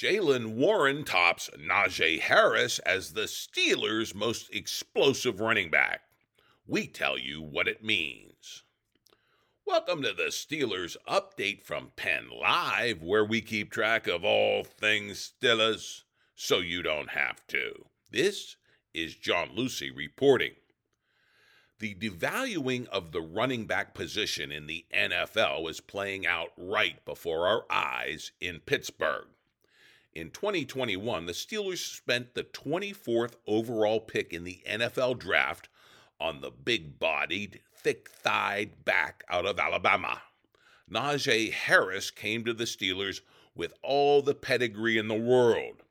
Jaylen Warren tops Najee Harris as the Steelers' most explosive running back. We tell you what it means. Welcome to the Steelers update from Penn Live, where we keep track of all things Steelers so you don't have to. This is John Lucy reporting. The devaluing of the running back position in the NFL is playing out right before our eyes in Pittsburgh. In 2021, the Steelers spent the 24th overall pick in the NFL draft on the big bodied, thick thighed back out of Alabama. Najee Harris came to the Steelers with all the pedigree in the world.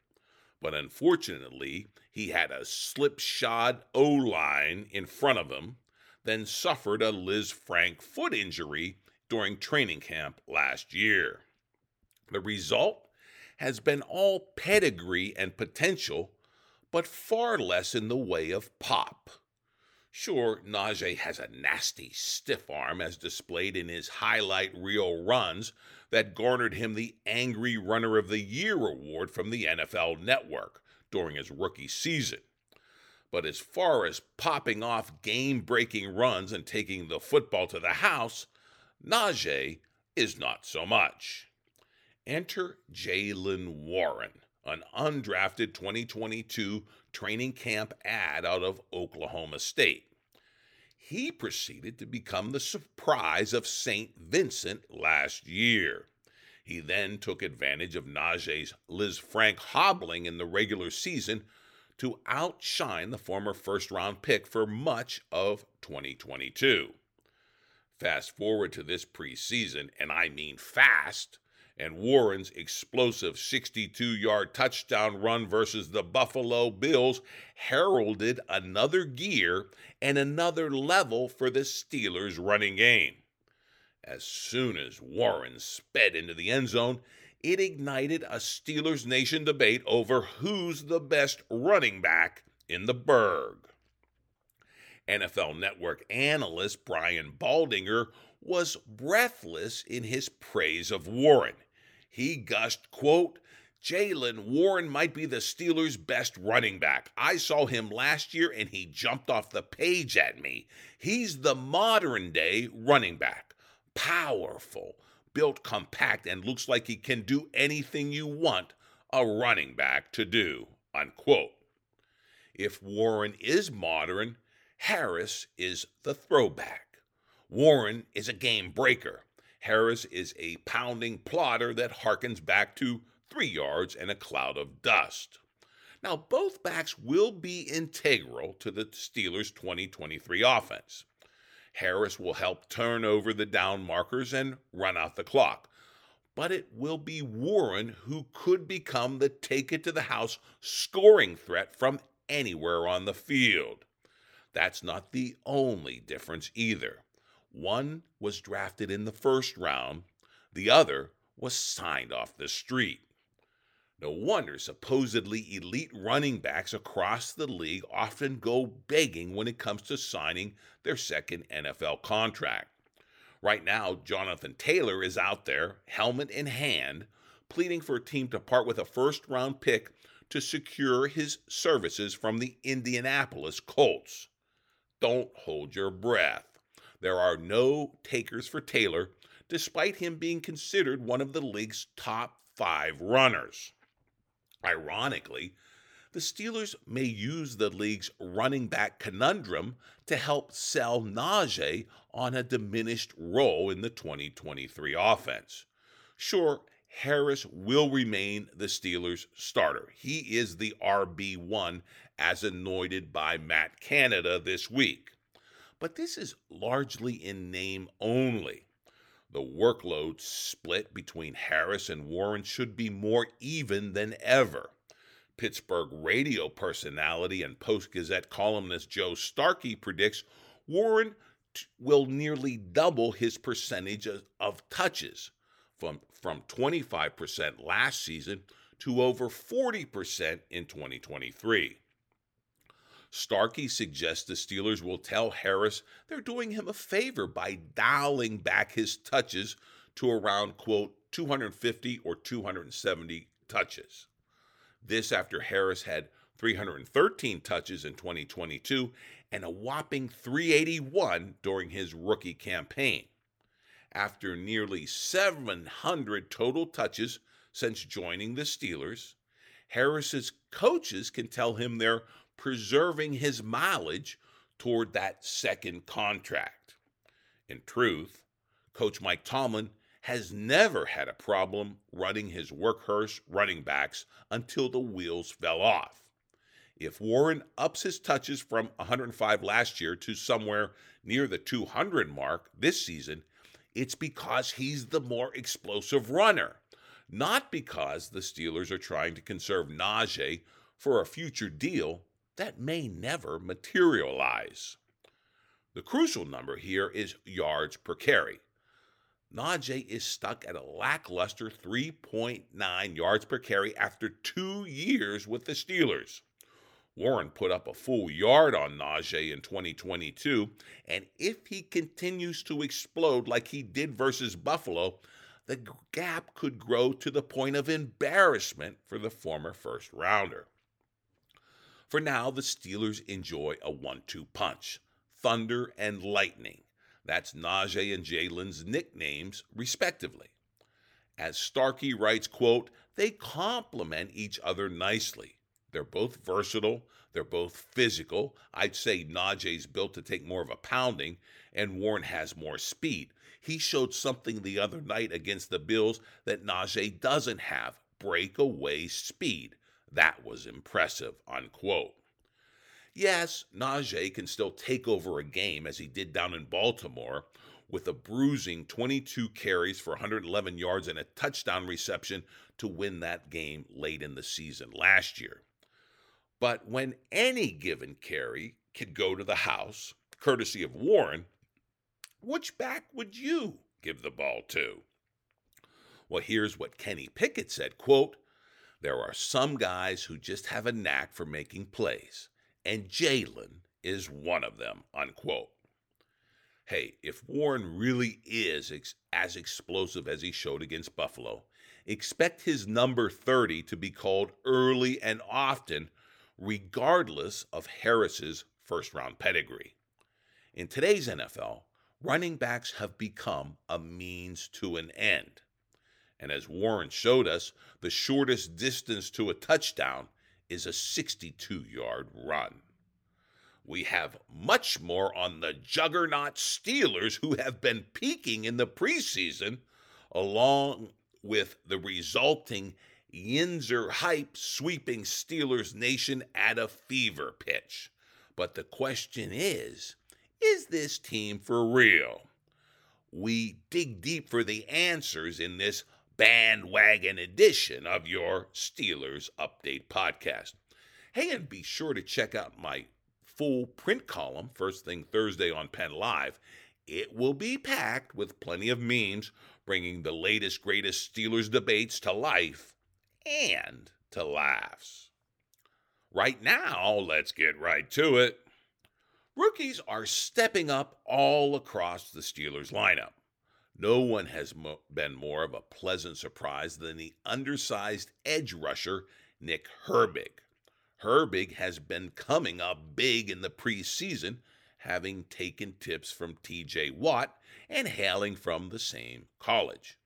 But unfortunately, he had a slipshod O line in front of him, then suffered a Lisfranc foot injury during training camp last year. The result? Has been all pedigree and potential, but far less in the way of pop. Sure, Najee has a nasty stiff arm as displayed in his highlight reel runs that garnered him the Angry Runner of the Year award from the NFL Network during his rookie season. But as far as popping off game breaking runs and taking the football to the house, Najee is not so much. Enter Jaylen Warren, an undrafted 2022 training camp ad out of Oklahoma State. He proceeded to become the surprise of St. Vincent last year. He then took advantage of Najee's Frank hobbling in the regular season to outshine the former first round pick for much of 2022. Fast forward to this preseason, and I mean fast and Warren's explosive 62 yard touchdown run versus the Buffalo Bills heralded another gear and another level for the Steelers' running game. As soon as Warren sped into the end zone, it ignited a Steelers Nation debate over who's the best running back in the Burgh. NFL Network analyst Brian Baldinger was breathless in his praise of Warren. He gushed, quote, Jaylen Warren might be the Steelers' best running back. I saw him last year and he jumped off the page at me. He's the modern day running back. Powerful, built compact, and looks like he can do anything you want a running back to do. Unquote. If Warren is modern, Harris is the throwback. Warren is a game breaker. Harris is a pounding plodder that harkens back to three yards and a cloud of dust. Now, both backs will be integral to the Steelers' 2023 offense. Harris will help turn over the down markers and run out the clock. But it will be Warren who could become the take it to the house scoring threat from anywhere on the field. That's not the only difference either. One was drafted in the first round, the other was signed off the street. No wonder supposedly elite running backs across the league often go begging when it comes to signing their second NFL contract. Right now, Jonathan Taylor is out there, helmet in hand, pleading for a team to part with a first round pick to secure his services from the Indianapolis Colts. Don't hold your breath. There are no takers for Taylor, despite him being considered one of the league's top five runners. Ironically, the Steelers may use the league's running back conundrum to help sell Najee on a diminished role in the 2023 offense. Sure, Harris will remain the Steelers' starter. He is the RB1 as anointed by Matt Canada this week but this is largely in name only. The workload split between Harris and Warren should be more even than ever. Pittsburgh radio personality and Post Gazette columnist Joe Starkey predicts Warren t- will nearly double his percentage of, of touches from, from 25% last season to over 40% in 2023. Starkey suggests the Steelers will tell Harris they're doing him a favor by dialing back his touches to around, quote, 250 or 270 touches. This after Harris had 313 touches in 2022 and a whopping 381 during his rookie campaign. After nearly 700 total touches since joining the Steelers, Harris's coaches can tell him they're preserving his mileage toward that second contract. In truth, Coach Mike Tomlin has never had a problem running his workhorse running backs until the wheels fell off. If Warren ups his touches from 105 last year to somewhere near the 200 mark this season, it's because he's the more explosive runner, not because the Steelers are trying to conserve Najee for a future deal that may never materialize. The crucial number here is yards per carry. Najee is stuck at a lackluster 3.9 yards per carry after two years with the Steelers. Warren put up a full yard on Najee in 2022, and if he continues to explode like he did versus Buffalo, the gap could grow to the point of embarrassment for the former first rounder. For now, the Steelers enjoy a one two punch thunder and lightning. That's Najee and Jaylen's nicknames, respectively. As Starkey writes, quote, they complement each other nicely. They're both versatile, they're both physical. I'd say Najee's built to take more of a pounding, and Warren has more speed. He showed something the other night against the Bills that Najee doesn't have breakaway speed. That was impressive, unquote. Yes, Najee can still take over a game as he did down in Baltimore with a bruising 22 carries for 111 yards and a touchdown reception to win that game late in the season last year. But when any given carry could go to the house, courtesy of Warren, which back would you give the ball to? Well, here's what Kenny Pickett said, quote, there are some guys who just have a knack for making plays, and Jaylen is one of them, unquote. Hey, if Warren really is ex- as explosive as he showed against Buffalo, expect his number 30 to be called early and often, regardless of Harris's first round pedigree. In today's NFL, running backs have become a means to an end. And as Warren showed us, the shortest distance to a touchdown is a 62 yard run. We have much more on the juggernaut Steelers who have been peaking in the preseason, along with the resulting Yinzer hype sweeping Steelers Nation at a fever pitch. But the question is is this team for real? We dig deep for the answers in this bandwagon edition of your Steelers Update podcast. Hey, and be sure to check out my full print column first thing Thursday on Penn Live. It will be packed with plenty of memes bringing the latest, greatest Steelers debates to life and to laughs. Right now, let's get right to it. Rookies are stepping up all across the Steelers lineup. No one has mo- been more of a pleasant surprise than the undersized edge rusher, Nick Herbig. Herbig has been coming up big in the preseason, having taken tips from TJ Watt and hailing from the same college.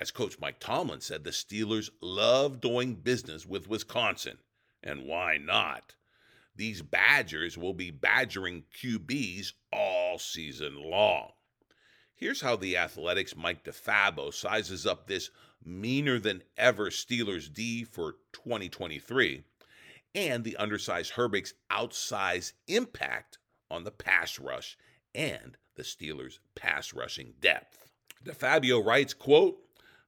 As Coach Mike Tomlin said, the Steelers love doing business with Wisconsin. And why not? These Badgers will be badgering QBs all season long. Here's how the Athletic's Mike DeFabo sizes up this meaner than ever Steelers D for 2023 and the undersized Herbig's outsized impact on the pass rush and the Steelers' pass rushing depth. DeFabo writes, quote,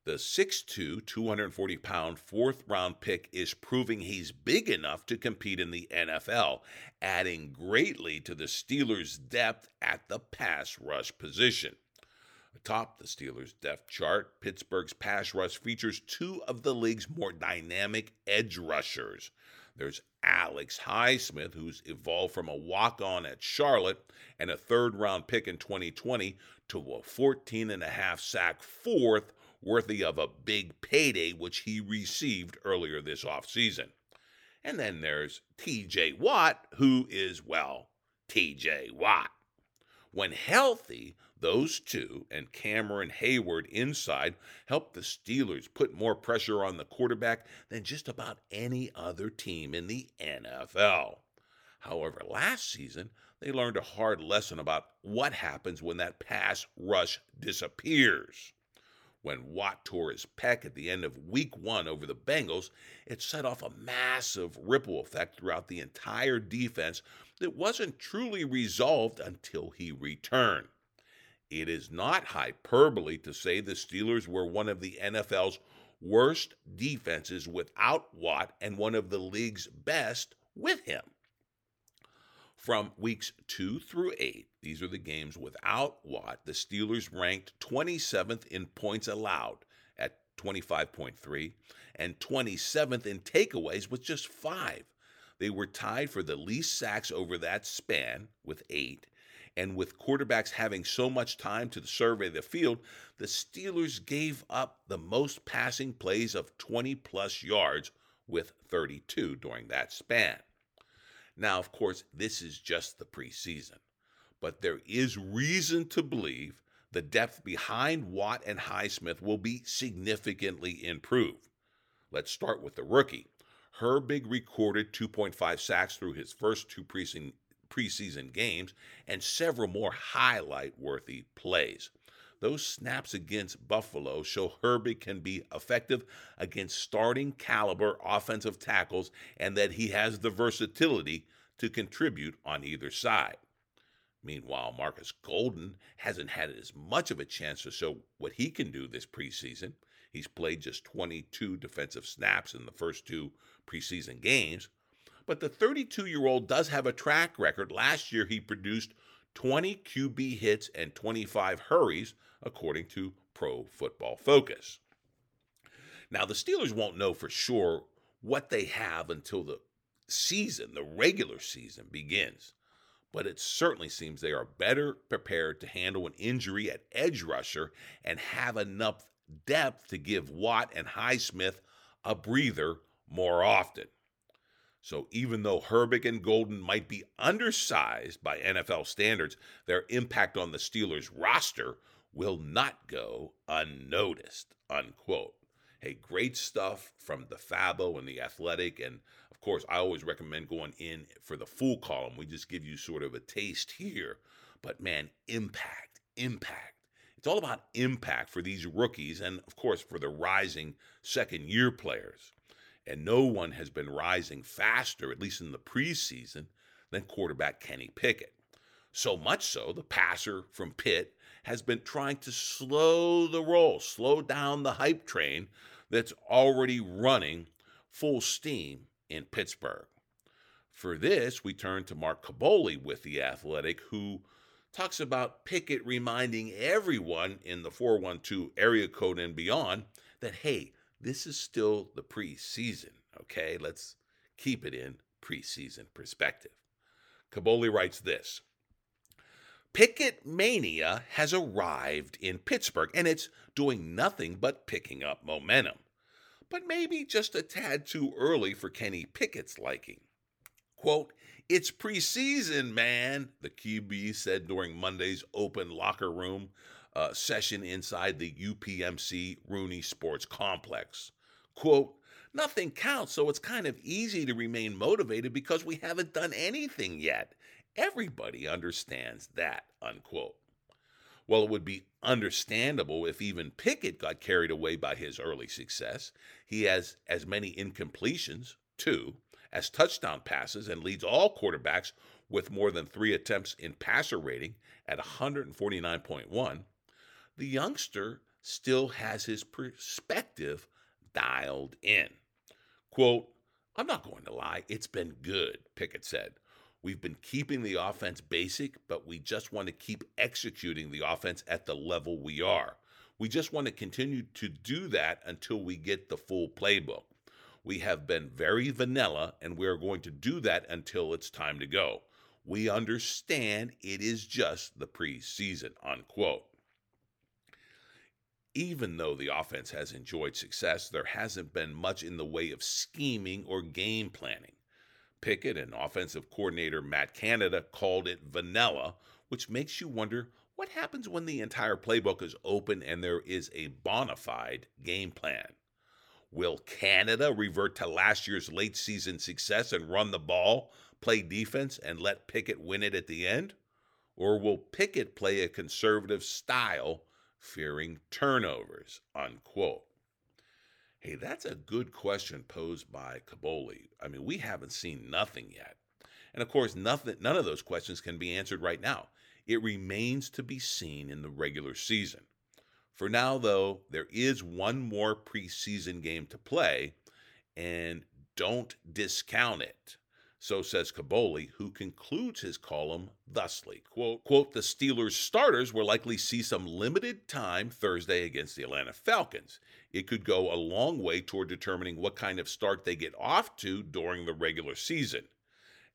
the 6'2, 240 pound fourth round pick is proving he's big enough to compete in the NFL, adding greatly to the Steelers' depth at the pass rush position. Atop the Steelers' depth chart, Pittsburgh's pass rush features two of the league's more dynamic edge rushers. There's Alex Highsmith, who's evolved from a walk on at Charlotte and a third round pick in 2020 to a 14 and a half sack fourth worthy of a big payday which he received earlier this offseason. And then there's TJ Watt, who is, well, TJ Watt. When healthy, those two and Cameron Heyward inside helped the Steelers put more pressure on the quarterback than just about any other team in the NFL. However, last season, they learned a hard lesson about what happens when that pass rush disappears. When Watt tore his pec at the end of week one over the Bengals, it set off a massive ripple effect throughout the entire defense that wasn't truly resolved until he returned. It is not hyperbole to say the Steelers were one of the NFL's worst defenses without Watt and one of the league's best with him. From weeks two through eight, these are the games without Watt. The Steelers ranked 27th in points allowed at 25.3 and 27th in takeaways with just five. They were tied for the least sacks over that span with eight. And with quarterbacks having so much time to survey the field, the Steelers gave up the most passing plays of 20 plus yards with 32 during that span. Now, of course, this is just the preseason, but there is reason to believe the depth behind Watt and Highsmith will be significantly improved. Let's start with the rookie. Herbig recorded 2.5 sacks through his first two preseason, preseason games and several more highlight worthy plays. Those snaps against Buffalo show Herbig can be effective against starting caliber offensive tackles and that he has the versatility to contribute on either side. Meanwhile, Marcus Golden hasn't had as much of a chance to show what he can do this preseason. He's played just 22 defensive snaps in the first two preseason games. But the 32 year old does have a track record. Last year, he produced 20 QB hits and 25 hurries, according to Pro Football Focus. Now, the Steelers won't know for sure what they have until the season, the regular season, begins. But it certainly seems they are better prepared to handle an injury at edge rusher and have enough depth to give Watt and Highsmith a breather more often. So even though Herbig and Golden might be undersized by NFL standards, their impact on the Steelers roster will not go unnoticed. Unquote. Hey, great stuff from DeFabo and the Athletic. And of course, I always recommend going in for the full column. We just give you sort of a taste here. But man, impact, impact. It's all about impact for these rookies and, of course, for the rising second year players and no one has been rising faster, at least in the preseason, than quarterback Kenny Pickett. So much so, the passer from Pitt has been trying to slow the roll, slow down the hype train that's already running full steam in Pittsburgh. For this, we turn to Mark Kaboly with The Athletic, who talks about Pickett reminding everyone in the 412 area code and beyond that, hey, this is still the preseason, okay? Let's keep it in preseason perspective. Kaboly writes this Pickett mania has arrived in Pittsburgh, and it's doing nothing but picking up momentum. But maybe just a tad too early for Kenny Pickett's liking. Quote, it's preseason, man, the QB said during Monday's open locker room uh, session inside the UPMC Rooney Sports Complex. Quote, nothing counts, so it's kind of easy to remain motivated because we haven't done anything yet. Everybody understands that, unquote. Well, it would be understandable if even Pickett got carried away by his early success. He has as many incompletions, two, as touchdown passes and leads all quarterbacks with more than three attempts in passer rating at 149.1. the youngster still has his perspective dialed in. Quote, I'm not going to lie, it's been good, Pickett said. We've been keeping the offense basic, but we just want to keep executing the offense at the level we are. We just want to continue to do that until we get the full playbook. We have been very vanilla, and we are going to do that until it's time to go. We understand it is just the preseason, unquote even though the offense has enjoyed success, there hasn't been much in the way of scheming or game planning. Pickett and offensive coordinator Matt Canada called it vanilla, which makes you wonder what happens when the entire playbook is open and there is a bona fide game plan. Will Canada revert to last year's late season success and run the ball, play defense, and let Pickett win it at the end? Or will Pickett play a conservative style fearing turnovers, unquote. Hey, that's a good question posed by Kaboly. I mean, we haven't seen nothing yet. And of course, nothing, none of those questions can be answered right now. It remains to be seen in the regular season. For now, though, there is one more preseason game to play, and don't discount it. So says Kaboly, who concludes his column thusly quote, quote, The Steelers starters will likely see some limited time Thursday against the Atlanta Falcons. It could go a long way toward determining what kind of start they get off to during the regular season.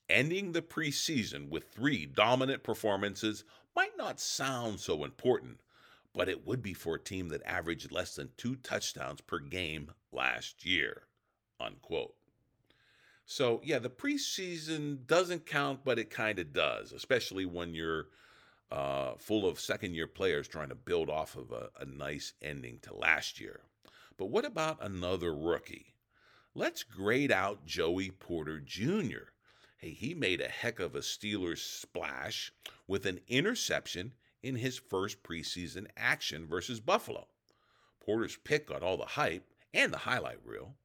Ending the preseason with three dominant performances might not sound so important, but it would be for a team that averaged less than two touchdowns per game last year. Unquote. So, yeah, the preseason doesn't count, but it kind of does, especially when you're uh, full of second year players trying to build off of a, a nice ending to last year. But what about another rookie? Let's grade out Joey Porter Jr. Hey, he made a heck of a Steelers splash with an interception in his first preseason action versus Buffalo. Porter's pick got all the hype and the highlight reel.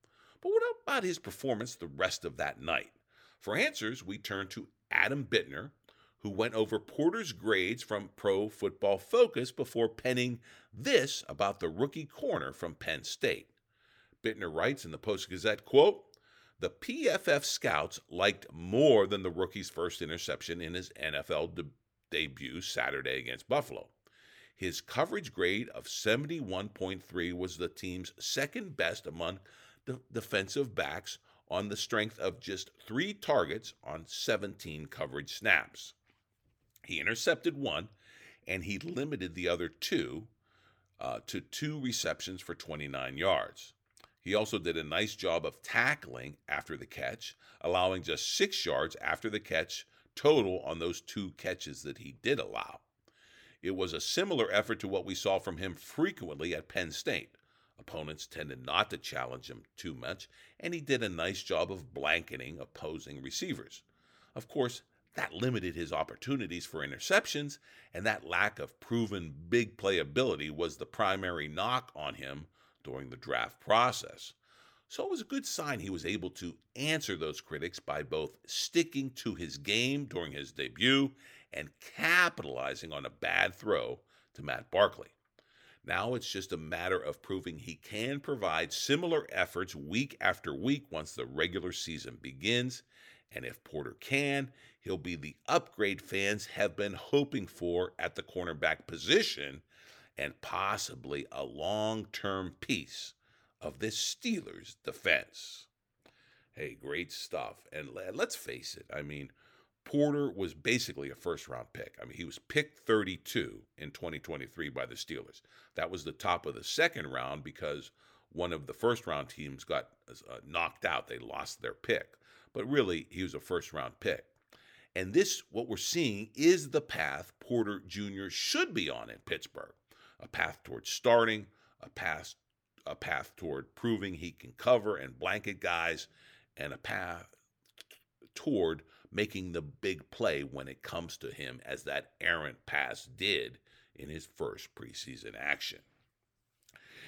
But what about his performance the rest of that night? For answers, we turn to Adam Bittner, who went over Porter's grades from Pro Football Focus before penning this about the rookie corner from Penn State. Bittner writes in the Post Gazette, quote, the PFF scouts liked more than the rookie's first interception in his NFL de- debut Saturday against Buffalo. His coverage grade of 71.3 was the team's second best among defensive backs on the strength of just three targets on 17 coverage snaps. He intercepted one, and he limited the other two uh, to two receptions for 29 yards. He also did a nice job of tackling after the catch, allowing just six yards after the catch total on those two catches that he did allow. It was a similar effort to what we saw from him frequently at Penn State. Opponents tended not to challenge him too much, and he did a nice job of blanketing opposing receivers. Of course, that limited his opportunities for interceptions, and that lack of proven big playability was the primary knock on him during the draft process. So it was a good sign he was able to answer those critics by both sticking to his game during his debut and capitalizing on a bad throw to Matt Barkley. Now it's just a matter of proving he can provide similar efforts week after week once the regular season begins. And if Porter can, he'll be the upgrade fans have been hoping for at the cornerback position and possibly a long term piece of this Steelers defense. Hey, great stuff. And let's face it, I mean, Porter was basically a first round pick. I mean, he was picked 32 in 2023 by the Steelers. That was the top of the second round because one of the first round teams got uh, knocked out. They lost their pick. But really, he was a first round pick. And this, what we're seeing, is the path Porter Jr. should be on in Pittsburgh a path towards starting, a path, a path toward proving he can cover and blanket guys, and a path toward making the big play when it comes to him, as that errant pass did in his first preseason action.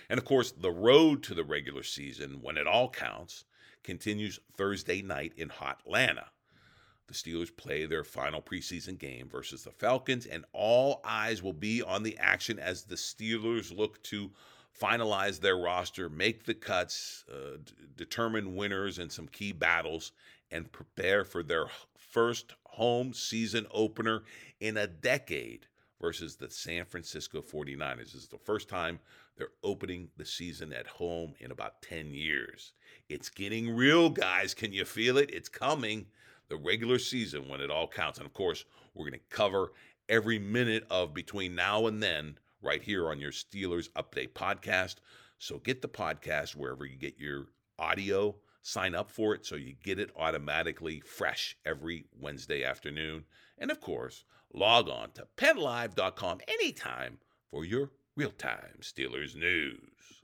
And of course, the road to the regular season, when it all counts, continues Thursday night in Hot Atlanta. the Steelers play their final preseason game versus the Falcons, and all eyes will be on the action as the Steelers look to finalize their roster, make the cuts, uh, d- determine winners in some key battles, and prepare for their first home season opener in a decade versus the San Francisco 49ers. This is the first time they're opening the season at home in about 10 years. It's getting real, guys. Can you feel it? It's coming. The regular season when it all counts. And of course, we're going to cover every minute of between now and then right here on your Steelers Update podcast. So get the podcast wherever you get your audio. Sign up for it so you get it automatically fresh every Wednesday afternoon. And of course, log on to pennlive.com anytime for your real time Steelers news.